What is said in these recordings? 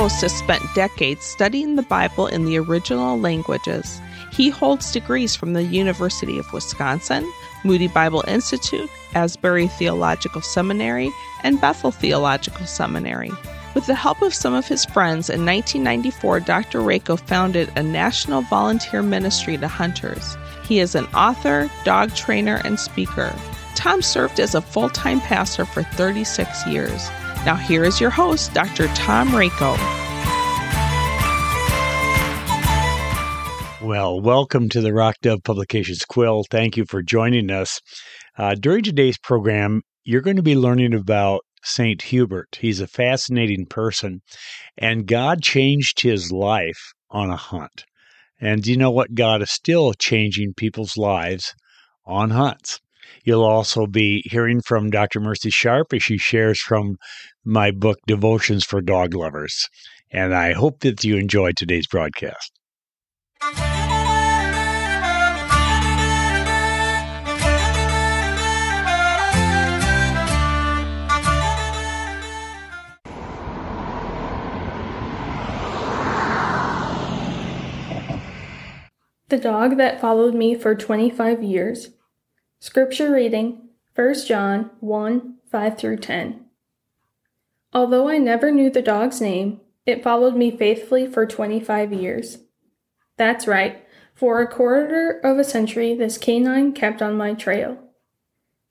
host has spent decades studying the Bible in the original languages. He holds degrees from the University of Wisconsin, Moody Bible Institute, Asbury Theological Seminary, and Bethel Theological Seminary. With the help of some of his friends, in 1994, Dr. Rakow founded a national volunteer ministry to hunters. He is an author, dog trainer, and speaker. Tom served as a full time pastor for 36 years. Now, here is your host, Dr. Tom Rakow. Well, welcome to the Rock Dove Publications Quill. Thank you for joining us. Uh, during today's program, you're going to be learning about St. Hubert. He's a fascinating person, and God changed his life on a hunt. And do you know what? God is still changing people's lives on hunts. You'll also be hearing from Dr. Mercy Sharp as she shares from my book, Devotions for Dog Lovers. And I hope that you enjoyed today's broadcast. The dog that followed me for 25 years. Scripture reading 1 John 1 5 through 10. Although I never knew the dog's name, it followed me faithfully for 25 years. That's right, for a quarter of a century, this canine kept on my trail.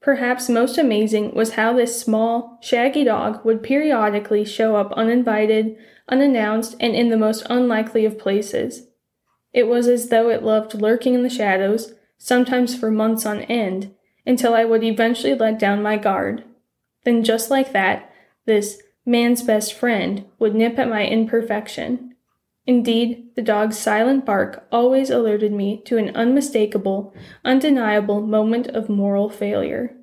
Perhaps most amazing was how this small, shaggy dog would periodically show up uninvited, unannounced, and in the most unlikely of places. It was as though it loved lurking in the shadows, sometimes for months on end, until I would eventually let down my guard. Then, just like that, this man's best friend would nip at my imperfection. Indeed, the dog's silent bark always alerted me to an unmistakable, undeniable moment of moral failure.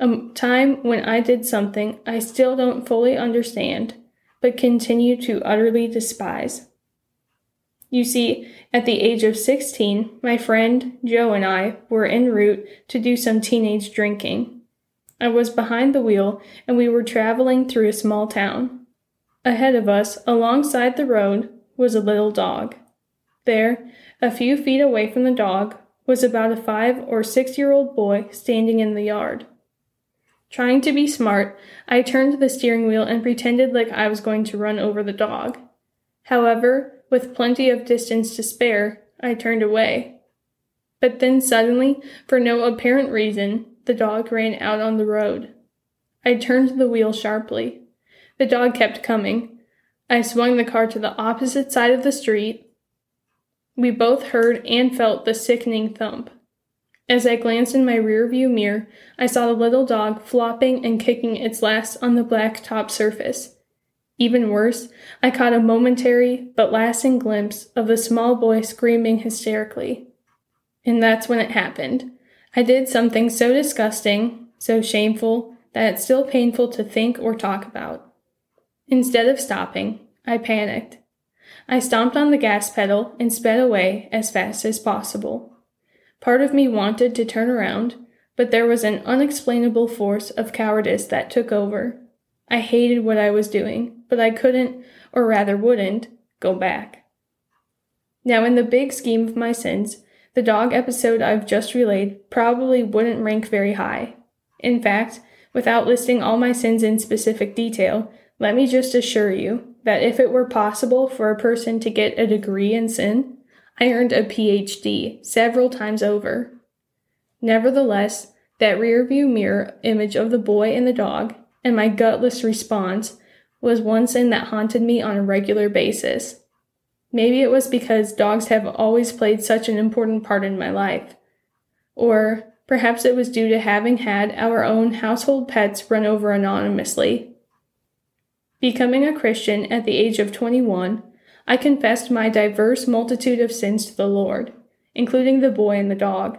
A time when I did something I still don't fully understand, but continue to utterly despise. You see, at the age of 16, my friend Joe and I were en route to do some teenage drinking. I was behind the wheel and we were traveling through a small town. Ahead of us, alongside the road, was a little dog. There, a few feet away from the dog, was about a five or six year old boy standing in the yard. Trying to be smart, I turned the steering wheel and pretended like I was going to run over the dog. However, with plenty of distance to spare, I turned away. But then suddenly, for no apparent reason, the dog ran out on the road. I turned the wheel sharply. The dog kept coming. I swung the car to the opposite side of the street. We both heard and felt the sickening thump. As I glanced in my rearview mirror, I saw the little dog flopping and kicking its last on the black top surface. Even worse, I caught a momentary but lasting glimpse of the small boy screaming hysterically. And that's when it happened. I did something so disgusting, so shameful, that it's still painful to think or talk about. Instead of stopping, I panicked. I stomped on the gas pedal and sped away as fast as possible. Part of me wanted to turn around, but there was an unexplainable force of cowardice that took over. I hated what I was doing, but I couldn't, or rather wouldn't, go back. Now, in the big scheme of my sins, the dog episode I've just relayed probably wouldn't rank very high. In fact, without listing all my sins in specific detail, let me just assure you that if it were possible for a person to get a degree in sin, I earned a PhD several times over. Nevertheless, that rearview mirror image of the boy and the dog, and my gutless response was one sin that haunted me on a regular basis. Maybe it was because dogs have always played such an important part in my life. Or perhaps it was due to having had our own household pets run over anonymously. Becoming a Christian at the age of 21, I confessed my diverse multitude of sins to the Lord, including the boy and the dog.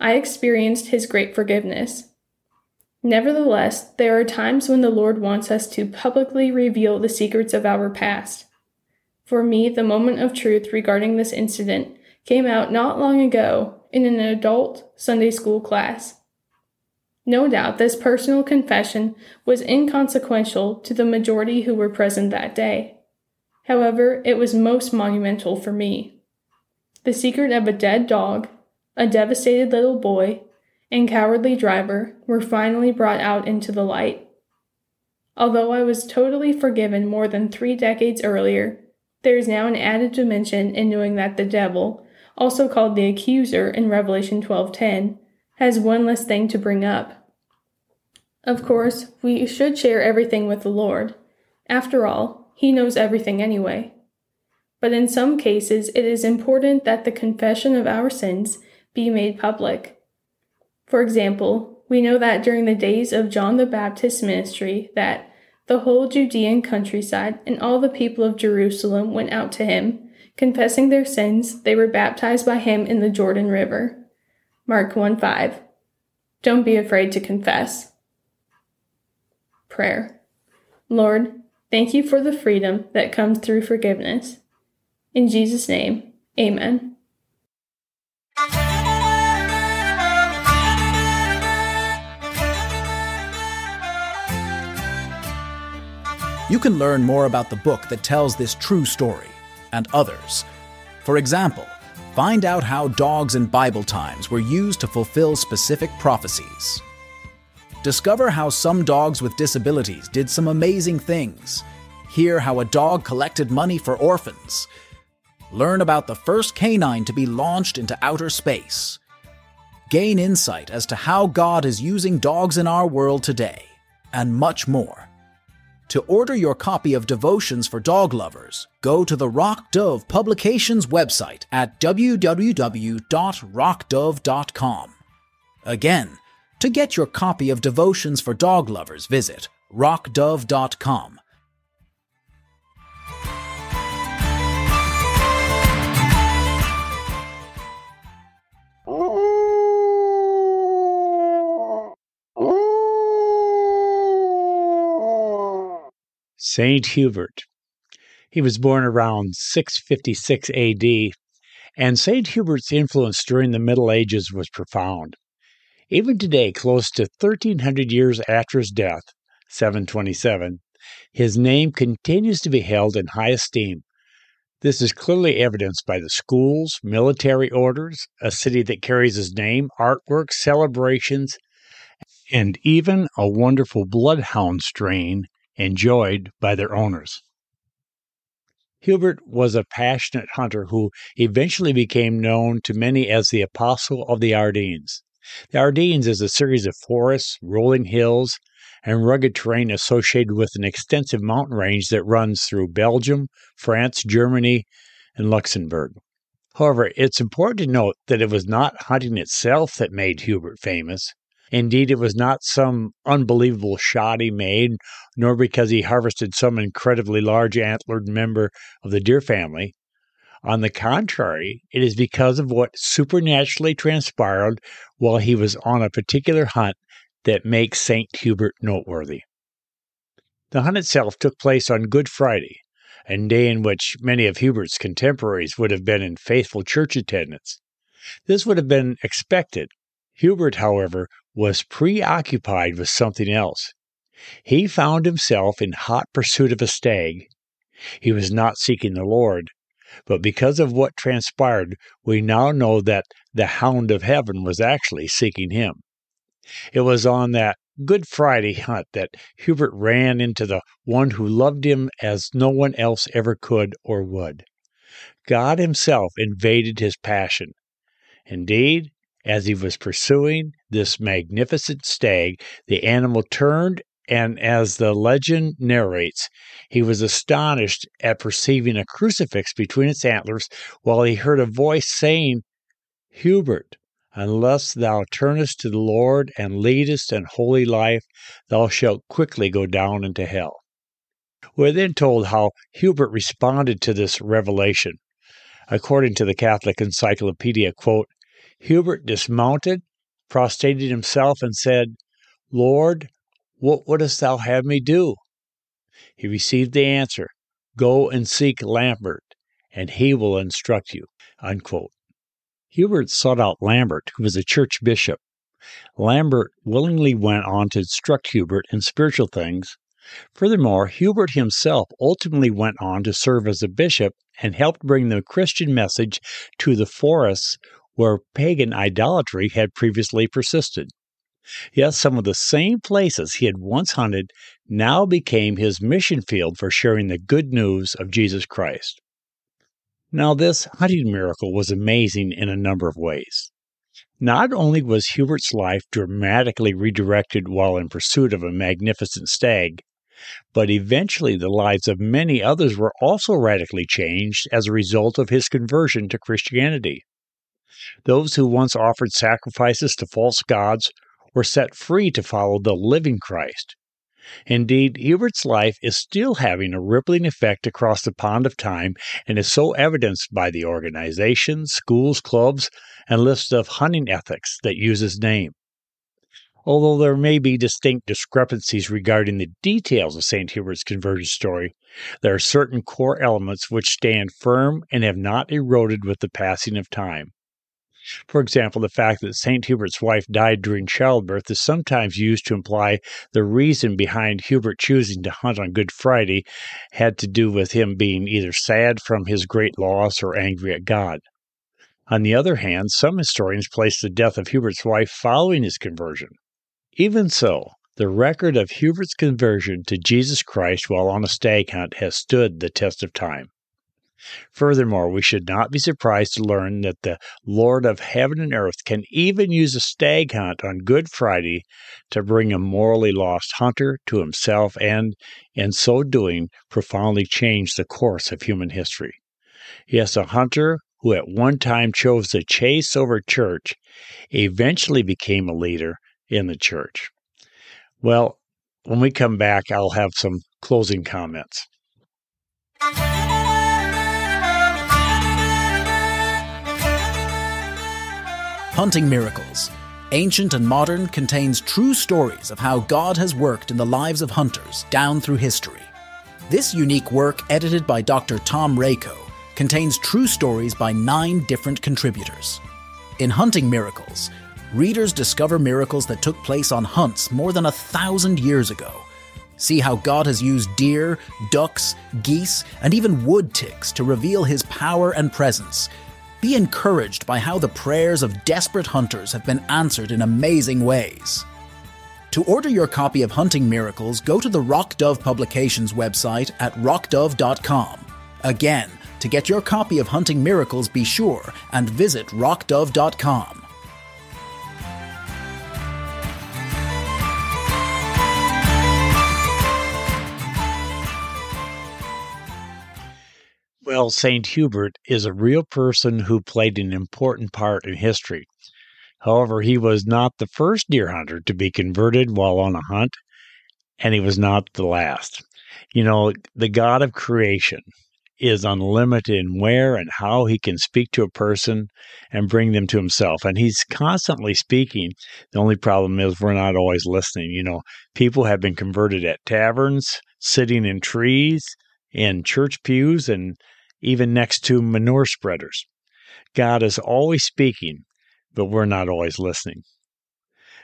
I experienced his great forgiveness. Nevertheless, there are times when the Lord wants us to publicly reveal the secrets of our past. For me, the moment of truth regarding this incident came out not long ago in an adult Sunday school class. No doubt this personal confession was inconsequential to the majority who were present that day. However, it was most monumental for me. The secret of a dead dog, a devastated little boy, and cowardly driver were finally brought out into the light. Although I was totally forgiven more than three decades earlier, there is now an added dimension in knowing that the devil, also called the accuser in Revelation 12:10, has one less thing to bring up. Of course, we should share everything with the Lord. After all, he knows everything anyway. But in some cases, it is important that the confession of our sins be made public. For example, we know that during the days of John the Baptist's ministry that the whole Judean countryside and all the people of Jerusalem went out to him, confessing their sins, they were baptized by him in the Jordan River. Mark 1 5. Don't be afraid to confess. Prayer. Lord, thank you for the freedom that comes through forgiveness. In Jesus' name, amen. You can learn more about the book that tells this true story and others. For example, find out how dogs in Bible times were used to fulfill specific prophecies. Discover how some dogs with disabilities did some amazing things. Hear how a dog collected money for orphans. Learn about the first canine to be launched into outer space. Gain insight as to how God is using dogs in our world today, and much more. To order your copy of Devotions for Dog Lovers, go to the Rock Dove Publications website at www.rockdove.com. Again, to get your copy of Devotions for Dog Lovers, visit rockdove.com. Saint Hubert. He was born around 656 AD, and Saint Hubert's influence during the Middle Ages was profound. Even today, close to 1300 years after his death, 727, his name continues to be held in high esteem. This is clearly evidenced by the schools, military orders, a city that carries his name, artwork, celebrations, and even a wonderful bloodhound strain enjoyed by their owners. Hubert was a passionate hunter who eventually became known to many as the Apostle of the Ardennes. The Ardennes is a series of forests, rolling hills, and rugged terrain associated with an extensive mountain range that runs through Belgium, France, Germany, and Luxembourg. However, it's important to note that it was not hunting itself that made Hubert famous. Indeed, it was not some unbelievable shot he made, nor because he harvested some incredibly large antlered member of the deer family. On the contrary, it is because of what supernaturally transpired while he was on a particular hunt that makes St. Hubert noteworthy. The hunt itself took place on Good Friday, a day in which many of Hubert's contemporaries would have been in faithful church attendance. This would have been expected. Hubert, however, was preoccupied with something else. He found himself in hot pursuit of a stag. He was not seeking the Lord, but because of what transpired, we now know that the hound of heaven was actually seeking him. It was on that Good Friday hunt that Hubert ran into the one who loved him as no one else ever could or would. God Himself invaded his passion. Indeed, as he was pursuing this magnificent stag, the animal turned, and as the legend narrates, he was astonished at perceiving a crucifix between its antlers, while he heard a voice saying, Hubert, unless thou turnest to the Lord and leadest an holy life, thou shalt quickly go down into hell. We're then told how Hubert responded to this revelation. According to the Catholic Encyclopedia, quote, Hubert dismounted, prostrated himself, and said, Lord, what wouldst thou have me do? He received the answer, Go and seek Lambert, and he will instruct you. Unquote. Hubert sought out Lambert, who was a church bishop. Lambert willingly went on to instruct Hubert in spiritual things, Furthermore, Hubert himself ultimately went on to serve as a bishop and helped bring the Christian message to the forests where pagan idolatry had previously persisted. Yes, some of the same places he had once hunted now became his mission field for sharing the good news of Jesus Christ. Now, this hunting miracle was amazing in a number of ways. Not only was Hubert's life dramatically redirected while in pursuit of a magnificent stag, but eventually the lives of many others were also radically changed as a result of his conversion to Christianity. Those who once offered sacrifices to false gods were set free to follow the living Christ. Indeed, Hubert's life is still having a rippling effect across the pond of time and is so evidenced by the organizations, schools, clubs, and lists of hunting ethics that use his name. Although there may be distinct discrepancies regarding the details of St. Hubert's conversion story, there are certain core elements which stand firm and have not eroded with the passing of time. For example, the fact that St. Hubert's wife died during childbirth is sometimes used to imply the reason behind Hubert choosing to hunt on Good Friday had to do with him being either sad from his great loss or angry at God. On the other hand, some historians place the death of Hubert's wife following his conversion. Even so, the record of Hubert's conversion to Jesus Christ while on a stag hunt has stood the test of time. Furthermore, we should not be surprised to learn that the Lord of heaven and earth can even use a stag hunt on Good Friday to bring a morally lost hunter to himself and, in so doing, profoundly change the course of human history. Yes, a hunter who at one time chose the chase over church eventually became a leader in the church. Well, when we come back, I'll have some closing comments. Hunting Miracles, ancient and modern, contains true stories of how God has worked in the lives of hunters down through history. This unique work, edited by Dr. Tom Rakow, contains true stories by nine different contributors. In Hunting Miracles, readers discover miracles that took place on hunts more than a thousand years ago. See how God has used deer, ducks, geese, and even wood ticks to reveal his power and presence be encouraged by how the prayers of desperate hunters have been answered in amazing ways. To order your copy of Hunting Miracles, go to the Rock Dove Publications website at rockdove.com. Again, to get your copy of Hunting Miracles, be sure and visit rockdove.com. Well, St. Hubert is a real person who played an important part in history. However, he was not the first deer hunter to be converted while on a hunt, and he was not the last. You know, the God of creation is unlimited in where and how he can speak to a person and bring them to himself. And he's constantly speaking. The only problem is we're not always listening. You know, people have been converted at taverns, sitting in trees, in church pews, and even next to manure spreaders. God is always speaking, but we're not always listening.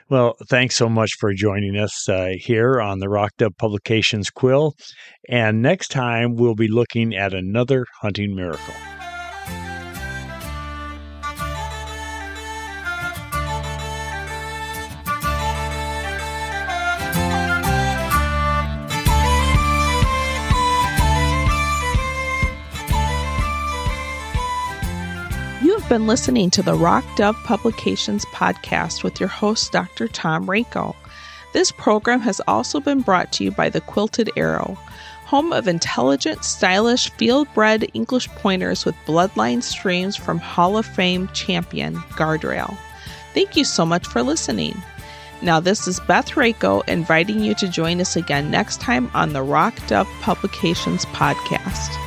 Well, thanks so much for joining us uh, here on the Rock Dove Publications Quill. And next time, we'll be looking at another hunting miracle. Been listening to the Rock Dove Publications podcast with your host, Dr. Tom Rakow. This program has also been brought to you by the Quilted Arrow, home of intelligent, stylish, field bred English pointers with bloodline streams from Hall of Fame champion Guardrail. Thank you so much for listening. Now, this is Beth Rakow inviting you to join us again next time on the Rock Dove Publications podcast.